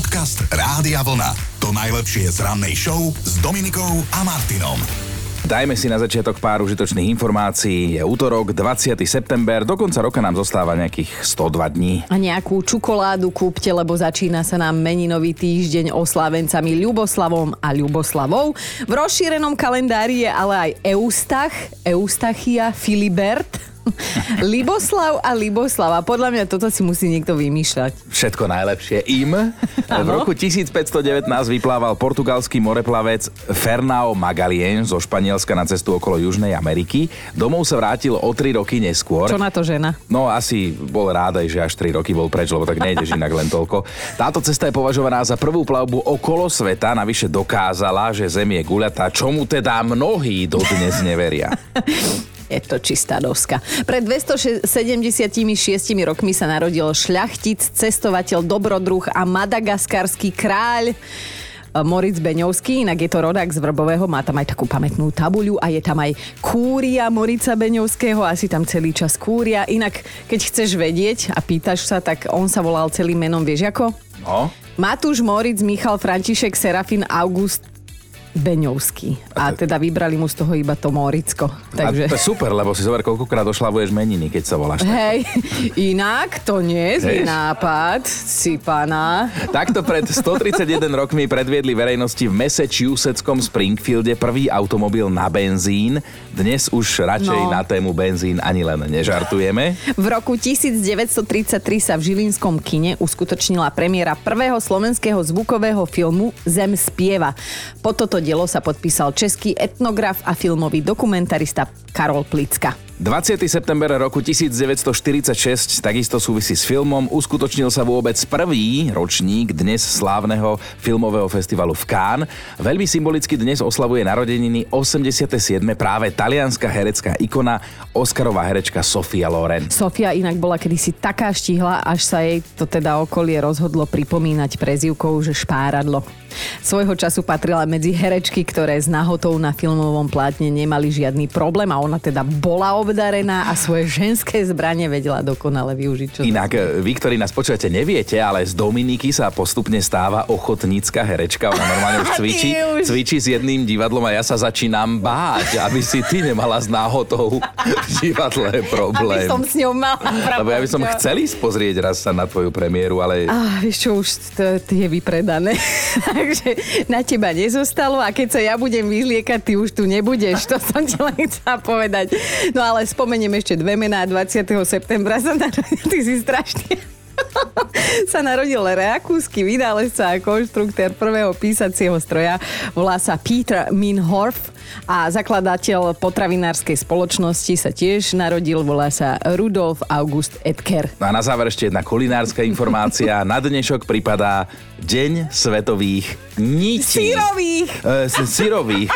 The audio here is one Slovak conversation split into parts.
Podcast Rádia Vlna. To najlepšie z rannej show s Dominikou a Martinom. Dajme si na začiatok pár užitočných informácií. Je útorok, 20. september, do konca roka nám zostáva nejakých 102 dní. A nejakú čokoládu kúpte, lebo začína sa nám meninový týždeň oslávencami Ľuboslavom a Ľuboslavou. V rozšírenom kalendári je ale aj Eustach, Eustachia, Filibert, Liboslav a Liboslava. Podľa mňa toto si musí niekto vymýšľať. Všetko najlepšie im. V roku 1519 vyplával portugalský moreplavec Fernao Magalien zo Španielska na cestu okolo Južnej Ameriky. Domov sa vrátil o 3 roky neskôr. Čo na to žena? No asi bol rád, že až 3 roky bol preč, lebo tak nejdeš inak len toľko. Táto cesta je považovaná za prvú plavbu okolo sveta, navyše dokázala, že Zem je guľatá, čomu teda mnohí dodnes neveria. Je to čistá doska. Pred 276 rokmi sa narodil šľachtic, cestovateľ, dobrodruh a madagaskarský kráľ. Moritz Beňovský, inak je to rodák z Vrbového, má tam aj takú pamätnú tabuľu a je tam aj kúria Morica Beňovského, asi tam celý čas kúria. Inak, keď chceš vedieť a pýtaš sa, tak on sa volal celým menom, vieš ako? No. Matúš Moritz, Michal František, Serafín August Beňovský. A teda vybrali mu z toho iba to Moricko. Takže... A to je super, lebo si zober, koľkokrát oslavuješ meniny, keď sa voláš. Hej, inak to nie je zlý nápad, si pána. Takto pred 131 rokmi predviedli verejnosti v Massachusettskom Springfielde prvý automobil na benzín. Dnes už radšej no. na tému benzín ani len nežartujeme. V roku 1933 sa v Žilinskom kine uskutočnila premiéra prvého slovenského zvukového filmu Zem spieva. Po toto dielo sa podpísal český etnograf a filmový dokumentarista Karol Plicka. 20. september roku 1946 takisto súvisí s filmom. Uskutočnil sa vôbec prvý ročník dnes slávneho filmového festivalu v Cannes. Veľmi symbolicky dnes oslavuje narodeniny 87. práve talianská herecká ikona, Oscarová herečka Sofia Loren. Sofia inak bola kedysi taká štihla, až sa jej to teda okolie rozhodlo pripomínať prezivkou, že špáradlo. Svojho času patrila medzi herečky, ktoré s nahotou na filmovom plátne nemali žiadny problém a ona teda bola obdarená a svoje ženské zbranie vedela dokonale využiť. Čo Inak, e, vy, ktorí nás počujete, neviete, ale z Dominiky sa postupne stáva ochotnícka herečka. Ona normálne už cvičí, už. cvičí s jedným divadlom a ja sa začínam báť, aby si ty nemala s náhotou v divadle problém. Aby som s ňou mala Lebo ja by som chcel ísť pozrieť raz sa na tvoju premiéru, ale... Ah, vieš čo, už to, to je vypredané. Takže na teba nezostalo a keď sa ja budem vyzliekať, ty už tu nebudeš. To som ti len chcela povedať. No ale spomeniem ešte dve mená. 20. septembra sa narodil, ty si strašný sa narodil rakúsky vynálezca a konštruktér prvého písacieho stroja. Volá sa Peter Minhorf a zakladateľ potravinárskej spoločnosti sa tiež narodil. Volá sa Rudolf August Edker. No a na záver ešte jedna kulinárska informácia. Na dnešok pripadá Deň svetových nití. Sírových! E, sírových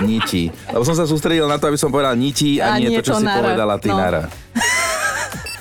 nití. Lebo som sa sústredil na to, aby som povedal nití a, a nie, to, čo to si povedala ty, no. Nara.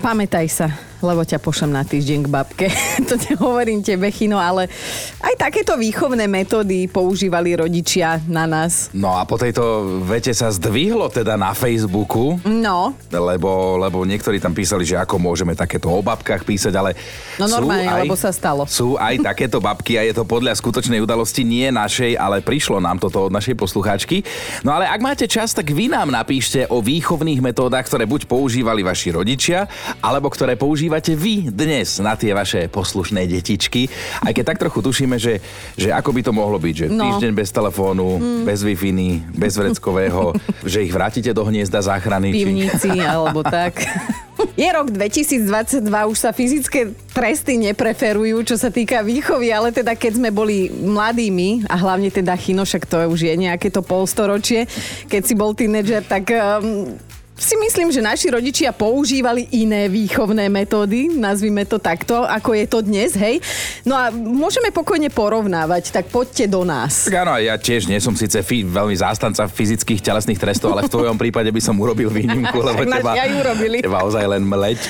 Spamätaj sa lebo ťa pošlem na týždeň k babke. to nehovorím tebe, Chino, ale aj takéto výchovné metódy používali rodičia na nás. No a po tejto vete sa zdvihlo teda na Facebooku. No. Lebo, lebo niektorí tam písali, že ako môžeme takéto o babkách písať, ale No normálne, aj, lebo sa stalo. Sú aj takéto babky a je to podľa skutočnej udalosti nie našej, ale prišlo nám toto od našej poslucháčky. No ale ak máte čas, tak vy nám napíšte o výchovných metódach, ktoré buď používali vaši rodičia, alebo ktoré používate vy dnes na tie vaše poslušné detičky. Aj keď tak trochu tušíme, že, že ako by to mohlo byť, že no. týždeň bez telefónu, mm. bez wi bez vreckového, že ich vrátite do hniezda záchrany. Pivnici či... alebo tak. Je rok 2022, už sa fyzické tresty nepreferujú, čo sa týka výchovy, ale teda keď sme boli mladými, a hlavne teda Chino, však to už je nejaké to polstoročie, keď si bol tínedžer, tak um, si myslím, že naši rodičia používali iné výchovné metódy, nazvime to takto, ako je to dnes, hej. No a môžeme pokojne porovnávať, tak poďte do nás. Tak áno, ja tiež nie som síce fi- veľmi zástanca fyzických telesných trestov, ale v tvojom prípade by som urobil výnimku, lebo teba, ja urobili. teba ozaj len mleť.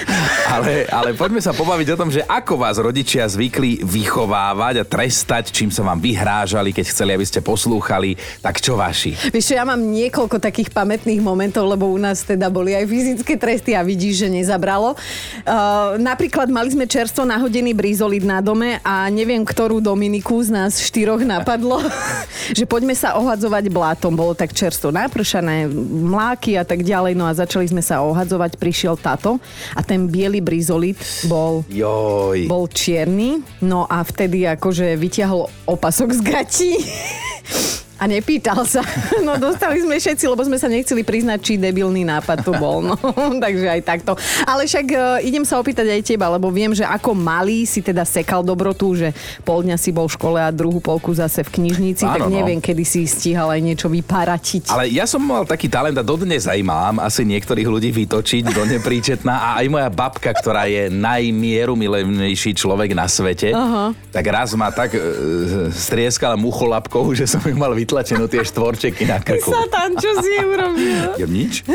Ale, ale poďme sa pobaviť o tom, že ako vás rodičia zvykli vychovávať a trestať, čím sa vám vyhrážali, keď chceli, aby ste poslúchali, tak čo vaši? Vieš ja mám niekoľko takých pamätných momentov, lebo u nás teda teda boli aj fyzické tresty a vidíš, že nezabralo. Uh, napríklad mali sme čerstvo nahodený brizolid na dome a neviem, ktorú Dominiku z nás štyroch napadlo, že poďme sa ohadzovať blátom. Bolo tak čerstvo napršané, mláky a tak ďalej. No a začali sme sa ohadzovať, prišiel táto a ten biely brizolid bol, Joj. bol čierny. No a vtedy akože vyťahol opasok z gatí. A nepýtal sa. No dostali sme všetci, lebo sme sa nechceli priznať, či debilný nápad to bol. No, takže aj takto. Ale však uh, idem sa opýtať aj teba, lebo viem, že ako malý si teda sekal dobrotu, že pol dňa si bol v škole a druhú polku zase v knižnici, Áno, tak no. neviem, kedy si stíhal aj niečo vyparatiť. Ale ja som mal taký talent a dodnes aj mám asi niektorých ľudí vytočiť do nepríčetná a aj moja babka, ktorá je najmierumilovnejší človek na svete, Aha. tak raz ma tak e, strieskala mucholapkou, že som ju mal vytlačenú tie štvorčeky na krku. Satan, čo si urobil? Ja nič?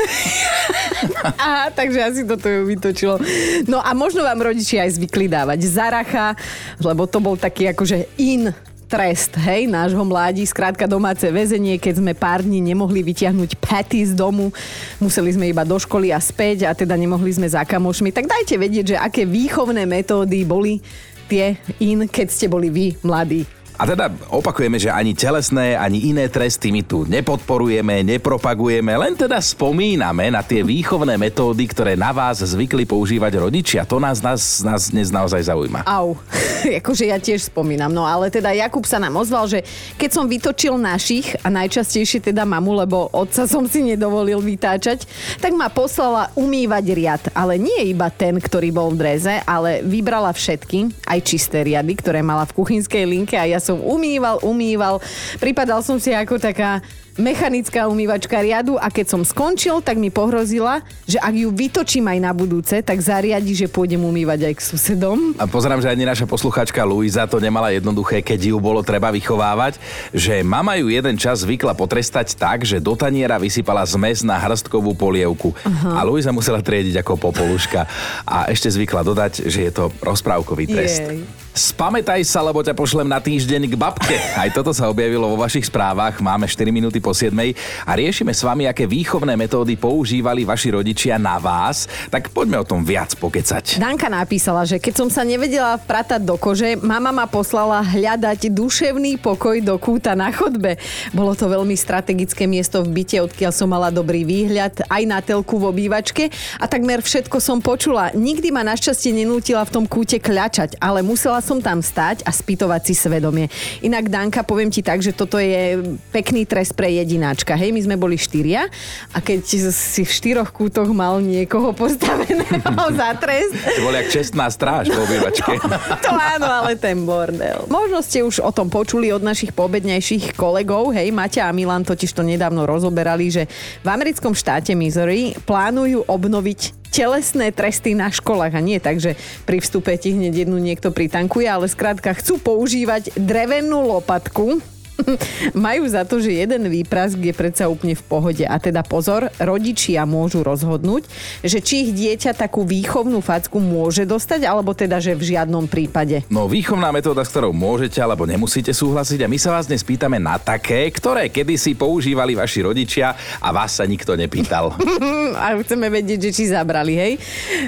Aha, takže asi toto ju vytočilo. No a možno vám rodičia aj zvykli dávať zaracha, lebo to bol taký akože in trest, hej, nášho mládi, skrátka domáce väzenie, keď sme pár dní nemohli vytiahnuť paty z domu, museli sme iba do školy a späť a teda nemohli sme za kamošmi, tak dajte vedieť, že aké výchovné metódy boli tie in, keď ste boli vy mladí. A teda opakujeme, že ani telesné, ani iné tresty my tu nepodporujeme, nepropagujeme, len teda spomíname na tie výchovné metódy, ktoré na vás zvykli používať rodičia. To nás, nás, nás dnes naozaj zaujíma. Au, akože ja tiež spomínam. No ale teda Jakub sa nám ozval, že keď som vytočil našich a najčastejšie teda mamu, lebo otca som si nedovolil vytáčať, tak ma poslala umývať riad. Ale nie iba ten, ktorý bol v dreze, ale vybrala všetky, aj čisté riady, ktoré mala v kuchynskej linke a ja som umýval, umýval. Pripadal som si ako taká mechanická umývačka riadu a keď som skončil, tak mi pohrozila, že ak ju vytočím aj na budúce, tak zariadi, že pôjdem umývať aj k susedom. A pozerám, že ani naša posluchačka Luisa to nemala jednoduché, keď ju bolo treba vychovávať, že mama ju jeden čas zvykla potrestať tak, že do taniera vysypala zmes na hrstkovú polievku. A Luisa musela triediť ako popoluška. A ešte zvykla dodať, že je to rozprávkový trest. Jej. Spamätaj sa, lebo ťa pošlem na týždeň k babke. Aj toto sa objavilo vo vašich správach. Máme 4 minúty po 7 a riešime s vami, aké výchovné metódy používali vaši rodičia na vás. Tak poďme o tom viac pokecať. Danka napísala, že keď som sa nevedela pratať do kože, mama ma poslala hľadať duševný pokoj do kúta na chodbe. Bolo to veľmi strategické miesto v byte, odkiaľ som mala dobrý výhľad, aj na telku v obývačke a takmer všetko som počula. Nikdy ma našťastie nenútila v tom kúte kľačať, ale musela som tam stať a spýtovať si svedomie. Inak Danka, poviem ti tak, že toto je pekný trest pre jedináčka. Hej, my sme boli štyria a keď si v štyroch kútoch mal niekoho postaveného za trest, To boli jak čestná stráž vo obývačke. to áno, ale ten bordel. Možno ste už o tom počuli od našich pobednejších kolegov, hej, Maťa a Milan totiž to nedávno rozoberali, že v americkom štáte Missouri plánujú obnoviť telesné tresty na školách a nie tak, že pri vstupe ti hneď jednu niekto pritankuje, ale skrátka chcú používať drevenú lopatku, majú za to, že jeden výprask je predsa úplne v pohode. A teda pozor, rodičia môžu rozhodnúť, že či ich dieťa takú výchovnú facku môže dostať, alebo teda, že v žiadnom prípade. No výchovná metóda, s ktorou môžete alebo nemusíte súhlasiť a my sa vás dnes pýtame na také, ktoré kedysi používali vaši rodičia a vás sa nikto nepýtal. A chceme vedieť, že či zabrali, hej?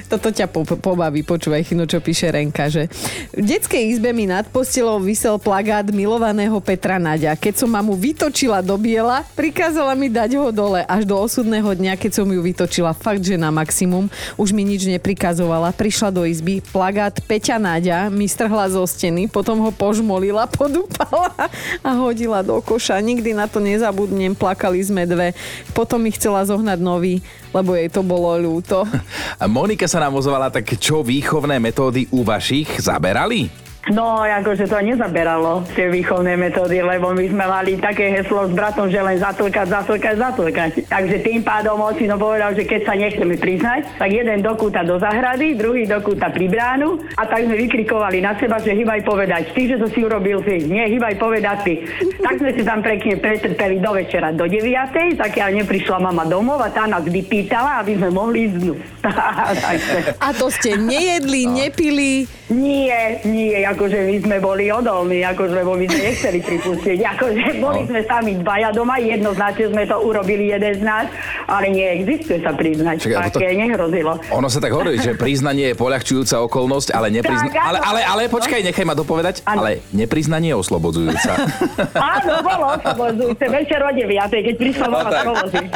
Toto ťa po- pobaví, počúvaj, Chino, čo píše Renka, že v detskej izbe mi nad postelou vysel plagát milovaného Petra Naďa. Keď som mamu vytočila do biela, prikázala mi dať ho dole až do osudného dňa, keď som ju vytočila fakt, že na maximum. Už mi nič neprikazovala. Prišla do izby, plagát Peťa Naďa mi strhla zo steny, potom ho požmolila, podúpala a hodila do koša. Nikdy na to nezabudnem, plakali sme dve. Potom mi chcela zohnať nový, lebo jej to bolo ľúto. Monika sa nám ozvala, tak čo výchovné metódy u vašich zaberali? No, akože to nezaberalo tie výchovné metódy, lebo my sme mali také heslo s bratom, že len zatlkať, zatlkať, zatlkať. Takže tým pádom ocino povedal, že keď sa nechceme priznať, tak jeden dokúta do zahrady, druhý dokúta pri bránu a tak sme vykrikovali na seba, že hýbaj povedať ty, že to si urobil ty, nie, hýbaj povedať ty. Tak sme si tam pekne pretrpeli do večera do 9. tak ja neprišla mama domov a tá nás vypýtala, aby sme mohli ísť dnu. A to ste nejedli, nepili. nie, nie, akože my sme boli odolní, akože, lebo my sme nechceli pripustiť. Akože boli No. sme sami dvaja doma, jednoznačne sme to urobili jeden z nás, ale neexistuje sa priznať. Čakaj, ako to- Také nehrozilo. Ono sa tak hovorí, že priznanie je poľahčujúca okolnosť, ale neprizna... Tak, áno. ale, ale, ale počkaj, nechaj ma dopovedať. Áno. Ale nepriznanie je oslobodzujúca. Áno, bolo oslobodzujúce. Večer o 9, keď prišla No tak.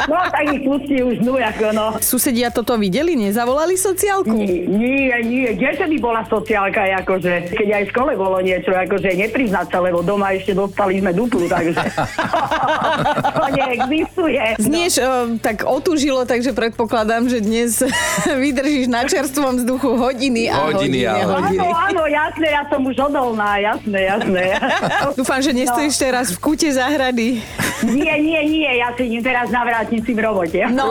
No tak ich pustí už dnu, ako no. Susedia toto videli, nezavolali sociálku? Nie, nie, nie. Kde by bola sociálka, akože, keď aj v škole bolo niečo, akože nepriznať sa, lebo doma ešte dostali sme duplu, takže to neexistuje. Znieš uh, tak otúžilo, takže predpokladám, že dnes vydržíš na čerstvom vzduchu hodiny a Hodiny hodiny, a hodiny. Áno, áno, jasné, ja som už odolná, jasné, jasné. Dúfam, že nestojíš teraz v kute záhrady. Nie, nie, nie, ja si idem teraz na vrátnici v robote. No,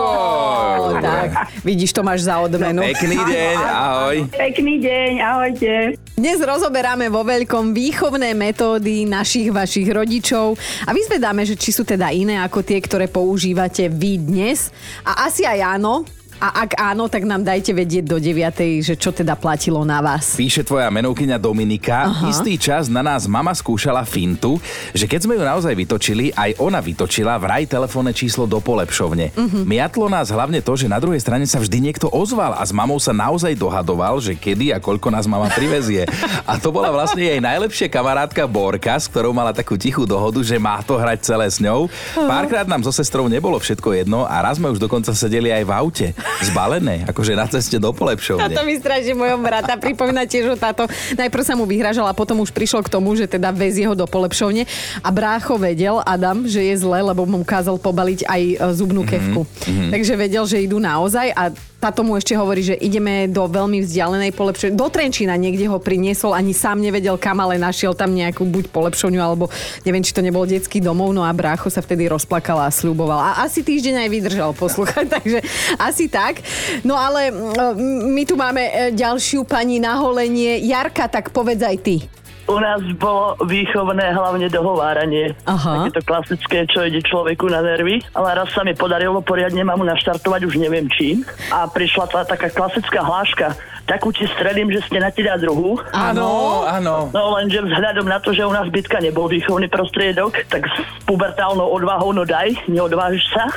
Oj, tak. Vidíš, to máš za odmenu. Pekný deň, ahoj. Pekný deň, ahojte. Dnes rozoberáme vo veľkom výchovné metódy našich vašich rodičov a vyzvedáme, že či sú teda iné ako tie, ktoré používate vy dnes. A asi aj áno. A ak áno, tak nám dajte vedieť do 9, že čo teda platilo na vás. Píše tvoja menovkyňa Dominika, Aha. istý čas na nás mama skúšala fintu, že keď sme ju naozaj vytočili, aj ona vytočila vraj telefónne číslo do polepšovne. Uh-huh. Miatlo nás hlavne to, že na druhej strane sa vždy niekto ozval a s mamou sa naozaj dohadoval, že kedy a koľko nás mama privezie. A to bola vlastne jej najlepšia kamarátka Borka, s ktorou mala takú tichú dohodu, že má to hrať celé s ňou. Párkrát nám so sestrou nebolo všetko jedno a raz sme už dokonca sedeli aj v aute. Zbalené, akože na ceste do polepšovne. Táto mi strašne mojom brata pripomína tiež, že táto najprv sa mu vyhražal a potom už prišlo k tomu, že teda vezie ho do polepšovne a brácho vedel, Adam, že je zle, lebo mu ukázal pobaliť aj e, zubnú kevku. Mm-hmm. Takže vedel, že idú naozaj a táto mu ešte hovorí, že ideme do veľmi vzdialenej polepšovne. Do Trenčína niekde ho priniesol, ani sám nevedel kam, ale našiel tam nejakú buď polepšovňu, alebo neviem, či to nebol detský domov, no a brácho sa vtedy rozplakal a sľuboval. A asi týždeň aj vydržal poslúchať, takže asi tak. No ale mm, my tu máme e, ďalšiu pani na holenie. Jarka, tak povedz aj ty. U nás bolo výchovné hlavne dohováranie. Aha. Také to klasické, čo ide človeku na nervy. Ale raz sa mi podarilo poriadne mamu naštartovať, už neviem čím. A prišla tá taká klasická hláška. Takú ti stredím, že ste na teda druhú. Áno, áno. No lenže vzhľadom na to, že u nás bytka nebol výchovný prostriedok, tak s pubertálnou odvahou, no daj, neodvážiš sa.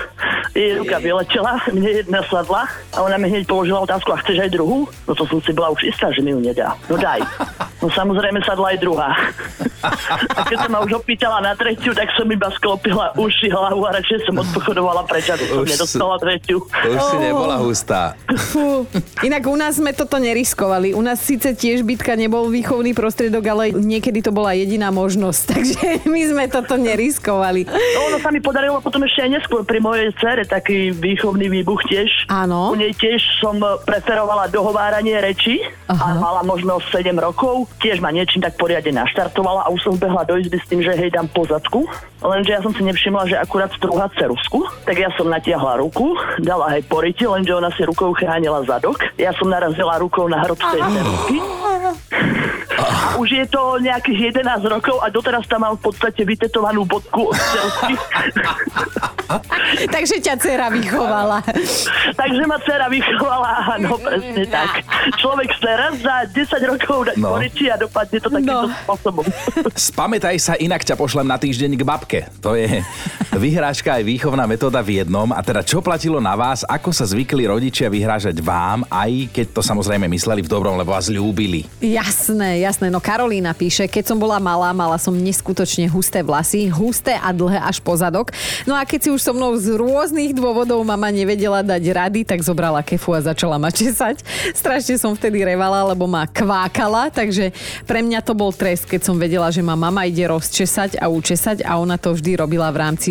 Jej ruka vyletela, mne jedna sadla a ona mi hneď položila otázku, a chceš aj druhú? No to som si bola už istá, že mi ju nedá. No daj. No samozrejme sadla aj druhá. A keď sa ma už opýtala na tretiu, tak som iba sklopila uši, hlavu a radšej som odpochodovala preč, aby som Už nedostala tretiu. Už si nebola hustá. Fú. Inak u nás sme toto neriskovali. U nás síce tiež bytka nebol výchovný prostriedok, ale niekedy to bola jediná možnosť. Takže my sme toto neriskovali. No ono sa mi podarilo potom ešte aj neskôr pri mojej cere taký výchovný výbuch tiež. Áno. U nej tiež som preferovala dohováranie reči Aha. a mala možno 7 rokov. Tiež ma niečím tak poriadne naštartovala a už som behla do izby s tým, že hej dám pozadku. Lenže ja som si nevšimla, že akurát strúha cerusku. Tak ja som natiahla ruku, dala hej poriti, lenže ona si rukou chránila zadok. Ja som narazila rukou na hrob tej cerusky. Už je to nejakých 11 rokov a doteraz tam mám v podstate vytetovanú bodku od cerusky. Takže ťa dcera vychovala. Takže ma dcera vychovala, áno, presne tak. Človek sa raz za 10 rokov dať No. no. a dopadne to takýmto No. spôsobom. Spamätaj sa, inak ťa pošlem na týždeň k babke. To je vyhrážka aj výchovná metóda v jednom. A teda čo platilo na vás, ako sa zvykli rodičia vyhrážať vám, aj keď to samozrejme mysleli v dobrom, lebo vás ľúbili. Jasné, jasné. No Karolína píše, keď som bola malá, mala som neskutočne husté vlasy, husté a dlhé až po zadok. No a keď si už so mnou z rôznych dôvodov mama nevedela dať rady, tak zobrala kefu a začala ma česať. Strašne som vtedy revala, lebo ma kvákala, takže pre mňa to bol trest, keď som vedela, že ma mama ide rozčesať a učesať a ona to vždy robila v rámci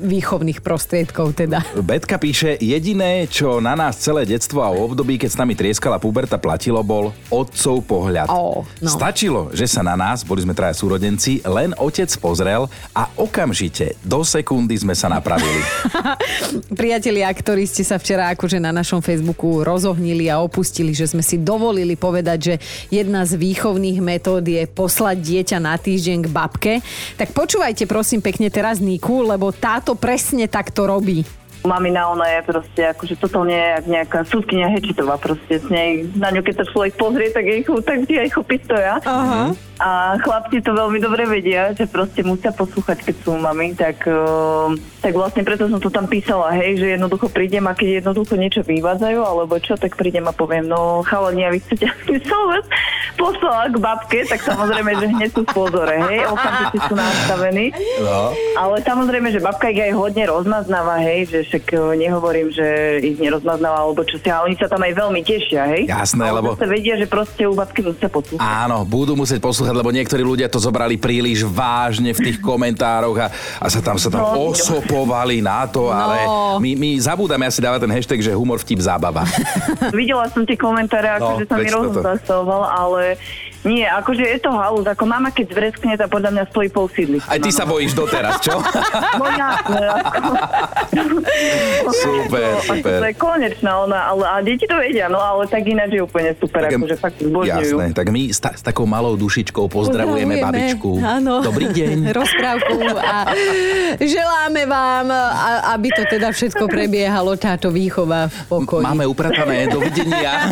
výchovných prostriedkov teda. Betka píše, jediné, čo na nás celé detstvo a období, keď s nami trieskala puberta platilo, bol otcov pohľad. Ó, no. Stačilo, že sa na nás, boli sme traja súrodenci, len otec pozrel a okamžite, do sekundy sme sa napravili. Priatelia, ktorí ste sa včera akože na našom Facebooku rozohnili a opustili, že sme si dovolili povedať, že jedna z výchovných metód je poslať dieťa na týždeň k babke, tak počúvajte prosím pekne teraz Niku, lebo táto presne takto robí. Mamina, ona je proste akože totálne jak nejaká súdkynia Hečitová proste. S nej, na ňu keď sa človek pozrie, tak jej tak ti aj chopí stoja. Aha. A chlapci to veľmi dobre vedia, že proste musia poslúchať, keď sú mami, tak, uh, tak vlastne preto som to tam písala, hej, že jednoducho prídem a keď jednoducho niečo vyvádzajú, alebo čo, tak prídem a poviem, no chalani, a vy chcete, aby som vás poslala k babke, tak samozrejme, že hneď sú v pozore, hej, okamžite sú nastavení. No. Ale samozrejme, že babka ich aj hodne rozmaznáva, hej, že však uh, nehovorím, že ich nerozmaznáva, alebo čo si, a oni sa tam aj veľmi tešia, hej. Jasné, Ale lebo- zase vedia, že proste u babky musia poslúchať. Áno, budú musieť poslúchať, lebo niektorí ľudia to zobrali príliš vážne v tých komentároch a, a sa tam sa tam No. osopovali na to, ale my, my zabúdame asi dávať ten hashtag, že humor, vtip, zábava. Videla som tie komentáre, No, akože sa mi rozzasoval, ale nie, akože je to halus, ako mama keď zvreskne, tak podľa mňa stojí pol sídliska. Aj ty sa bojíš doteraz, čo? No jasné, ako... Super, Ako super. To je konečná ona, ale a deti to vedia, no ale tak ináč je úplne super, Tak- akože fakt zbožňujú. Jasné, tak my s, ta, s takou malou dušičkou pozdravujeme, babičku. Áno. Dobrý deň. Rozprávku a želáme vám, a- aby to teda všetko prebiehalo, táto výchova v pokoji. Máme upratané, dovidenia.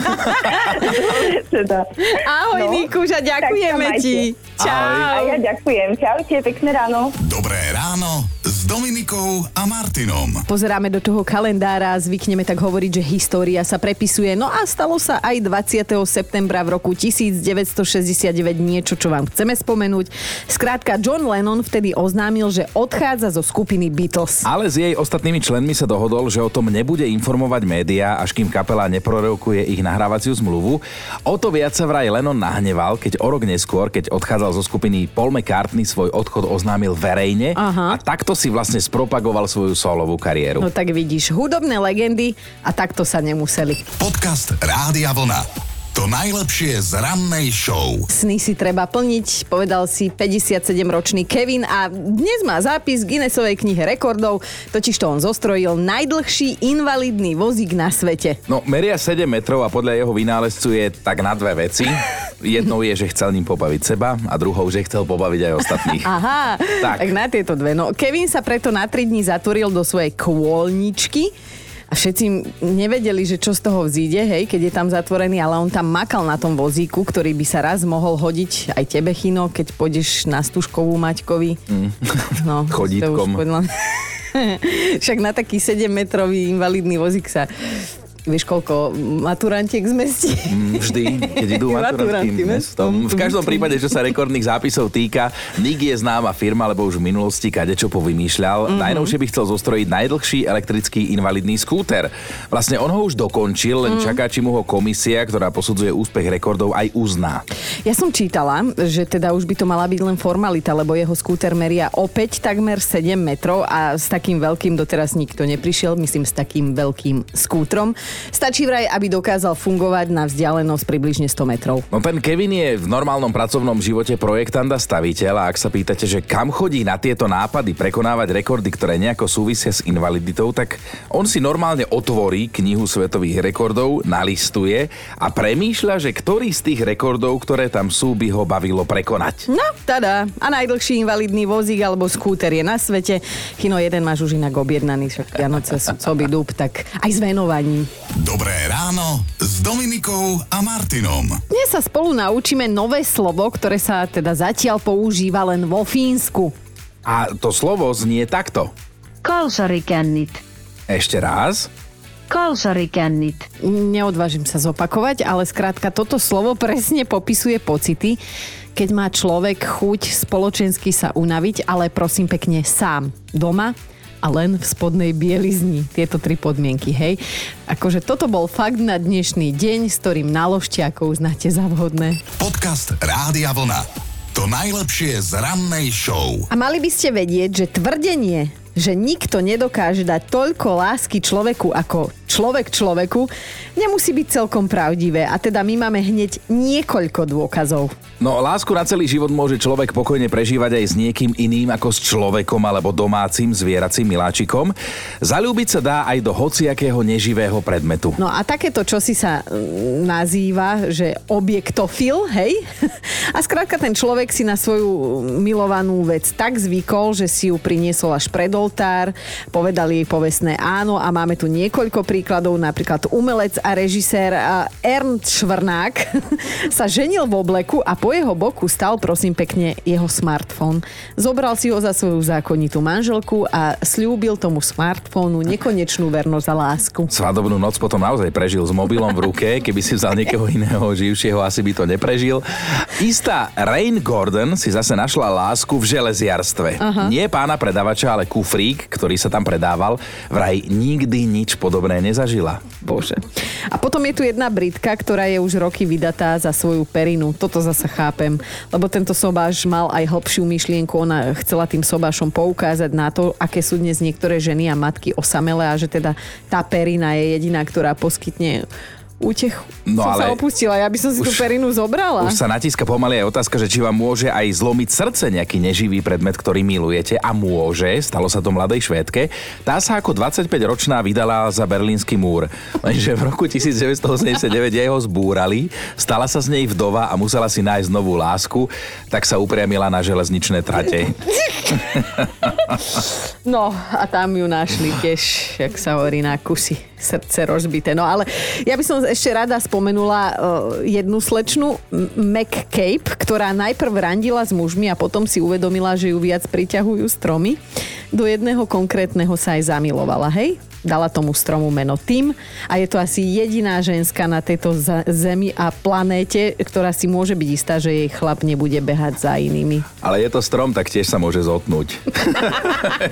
teda. Ahoj, No, Nikúša, ďakujeme ti. Čau. A ja ďakujem. Čaute, pekné ráno. Dobré ráno Dominikou a Martinom. Pozeráme do toho kalendára, zvykneme tak hovoriť, že história sa prepisuje. No a stalo sa aj 20. septembra v roku 1969 niečo, čo vám chceme spomenúť. Skrátka, John Lennon vtedy oznámil, že odchádza zo skupiny Beatles. Ale s jej ostatnými členmi sa dohodol, že o tom nebude informovať médiá, až kým kapela neprorokuje ich nahrávaciu zmluvu. O to viac sa vraj Lennon nahneval, keď o rok neskôr, keď odchádzal zo skupiny Paul McCartney, svoj odchod oznámil verejne Aha. a takto si vlastne spropagoval svoju solovú kariéru. No tak vidíš, hudobné legendy a takto sa nemuseli. Podcast Rádia Vlna. To najlepšie z rannej show. Sny si treba plniť, povedal si 57-ročný Kevin a dnes má zápis v Guinnessovej knihe rekordov, totiž to on zostrojil najdlhší invalidný vozík na svete. No, meria 7 metrov a podľa jeho vynálezcu je tak na dve veci. Jednou je, že chcel ním pobaviť seba a druhou, že chcel pobaviť aj ostatných. Aha, Tak. tak. tak na tieto dve. No, Kevin sa preto na 3 dní zatvoril do svojej kôlničky a všetci nevedeli, že čo z toho vzíde, hej, keď je tam zatvorený, ale on tam makal na tom vozíku, ktorý by sa raz mohol hodiť aj tebe, Chino, keď pôjdeš na Stužkovú Maťkovi. Mm. No, Chodítkom. podľa- Však na taký 7-metrový invalidný vozík sa Vieš, koľko maturantiek zmestí? Mm, Vždy, keď idú Maturanty mestom. V každom prípade, čo sa rekordných zápisov týka, Nik je známa firma, lebo už v minulosti kadečo povymýšľal. Mm-hmm. Najnovšie by chcel zostrojiť najdlhší elektrický invalidný skúter. Vlastne on ho už dokončil, len mm. čaká, či mu ho komisia, ktorá posudzuje úspech rekordov, aj uzná. Ja som čítala, že teda už by to mala byť len formalita, lebo jeho skúter meria opäť takmer 7 metrov a s takým veľkým doteraz nikto neprišiel, myslím s takým veľkým skútrom. Stačí vraj, aby dokázal fungovať na vzdialenosť približne 100 metrov. No ten Kevin je v normálnom pracovnom živote projektant a staviteľ a ak sa pýtate, že kam chodí na tieto nápady prekonávať rekordy, ktoré nejako súvisia s invaliditou, tak on si normálne otvorí knihu svetových rekordov, nalistuje a premýšľa, že ktorý z tých rekordov, ktoré tam sú, by ho bavilo prekonať. No, tada. A najdlhší invalidný vozík alebo skúter je na svete. Kino jeden máš už inak objednaný, však Vianoce sú coby dub, tak aj s venovaním. Dobré ráno s Dominikou a Martinom. Dnes sa spolu naučíme nové slovo, ktoré sa teda zatiaľ používa len vo Fínsku. A to slovo znie takto. Kalsarikännit. Ešte raz. Kalsarikännit. Neodvážim sa zopakovať, ale skrátka toto slovo presne popisuje pocity, keď má človek chuť spoločensky sa unaviť, ale prosím pekne sám, doma a len v spodnej bielizni. Tieto tri podmienky, hej. Akože toto bol fakt na dnešný deň, s ktorým naložte, ako uznáte za vhodné. Podcast Rádia Vlna. To najlepšie z rannej show. A mali by ste vedieť, že tvrdenie, že nikto nedokáže dať toľko lásky človeku ako človek človeku, nemusí byť celkom pravdivé. A teda my máme hneď niekoľko dôkazov. No, lásku na celý život môže človek pokojne prežívať aj s niekým iným ako s človekom alebo domácim zvieracím miláčikom. Zalúbiť sa dá aj do hociakého neživého predmetu. No a takéto čosi sa mm, nazýva, že objektofil, hej? A skrátka ten človek si na svoju milovanú vec tak zvykol, že si ju priniesol až pred oltár, povedali jej povestné áno a máme tu niekoľko príkladov, napríklad umelec a režisér Ernst Švrnák sa ženil v obleku a po jeho boku stal, prosím pekne, jeho smartfón. Zobral si ho za svoju zákonitú manželku a slúbil tomu smartfónu nekonečnú vernosť a lásku. Svadobnú noc potom naozaj prežil s mobilom v ruke, keby si vzal niekoho iného živšieho, asi by to neprežil. Istá Rain Gordon si zase našla lásku v železiarstve. Aha. Nie pána predavača, ale kufrík, ktorý sa tam predával, vraj nikdy nič podobné nezažila. Bože. A potom je tu jedna Britka, ktorá je už roky vydatá za svoju perinu. Toto zase chápem, lebo tento sobáš mal aj hlbšiu myšlienku. Ona chcela tým sobášom poukázať na to, aké sú dnes niektoré ženy a matky osamelé a že teda tá perina je jediná, ktorá poskytne útechu. No som ale sa opustila, ja by som si tú perinu zobrala. Už sa natíska pomaly aj otázka, že či vám môže aj zlomiť srdce nejaký neživý predmet, ktorý milujete a môže, stalo sa to mladej švédke. Tá sa ako 25-ročná vydala za berlínsky múr. Lenže v roku 1989 jej ho zbúrali, stala sa z nej vdova a musela si nájsť novú lásku, tak sa upriamila na železničné trate. No a tam ju našli tiež, jak sa hovorí, na kusy srdce rozbité. No ale ja by som ešte rada spomenula uh, jednu slečnu, M- Mac Cape, ktorá najprv randila s mužmi a potom si uvedomila, že ju viac priťahujú stromy. Do jedného konkrétneho sa aj zamilovala, hej? Dala tomu stromu meno Tim a je to asi jediná ženská na tejto zemi a planéte, ktorá si môže byť istá, že jej chlap nebude behať za inými. Ale je to strom, tak tiež sa môže zotnúť.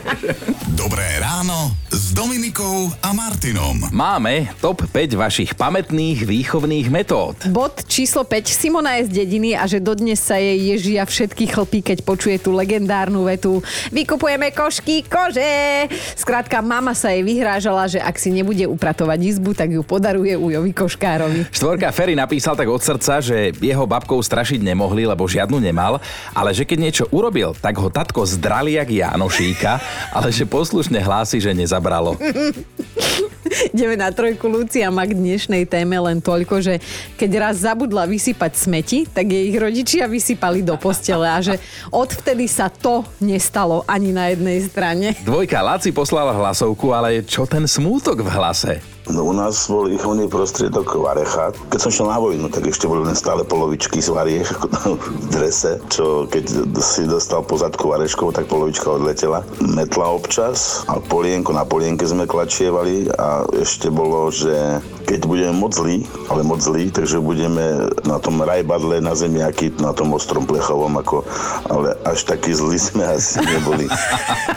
Dobré ráno s Dominikou a Martinom. Máme top 5 vašich pamätných výchovných metód. Bod číslo 5. Simona je z dediny a že dodnes sa jej ježia všetky chlpy, keď počuje tú legendárnu vetu Vykupujeme košky kože. Skrátka, mama sa jej vyhrážala, že ak si nebude upratovať izbu, tak ju podaruje ujovi koškárovi. Štvorka Ferry napísal tak od srdca, že jeho babkou strašiť nemohli, lebo žiadnu nemal, ale že keď niečo urobil, tak ho tatko zdrali jak Janošíka, ale že poslušne hlási, že nezabralo. Ideme na trojku Lucia má k dnešnej téme len toľko, že keď raz zabudla vysypať smeti, tak jej ich rodičia vysypali do postele a že odvtedy sa to nestalo ani na jednej strane. Dvojka Laci poslala hlasovku, ale čo ten smútok v hlase? No, u nás bol výchovný prostriedok varecha. Keď som šiel na vojnu, tak ešte boli len stále polovičky z variech v drese, čo keď si dostal pozadku vareškou, tak polovička odletela. Metla občas a polienko na polienke sme klačievali a ešte bolo, že keď budeme moc zlí, ale moc zlí, takže budeme na tom rajbadle na zemiaky, na tom ostrom plechovom, ako, ale až taký zlí sme asi neboli.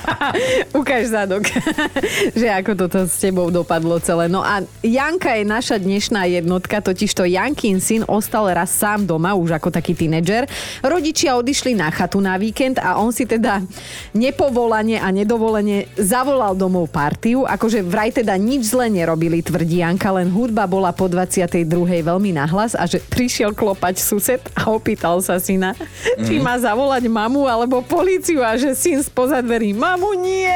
Ukáž zadok, že ako toto s tebou dopadlo celé. No a Janka je naša dnešná jednotka, totiž to Jankin syn ostal raz sám doma, už ako taký tínedžer. Rodičia odišli na chatu na víkend a on si teda nepovolane a nedovolene zavolal domov partiu, akože vraj teda nič zle nerobili, tvrdí Janka, len hudba bola po 22. veľmi nahlas a že prišiel klopať sused a opýtal sa syna, mm. či má zavolať mamu alebo políciu a že syn spoza dverí, mamu nie!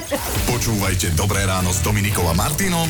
Počúvajte Dobré ráno s Dominikou a Martinom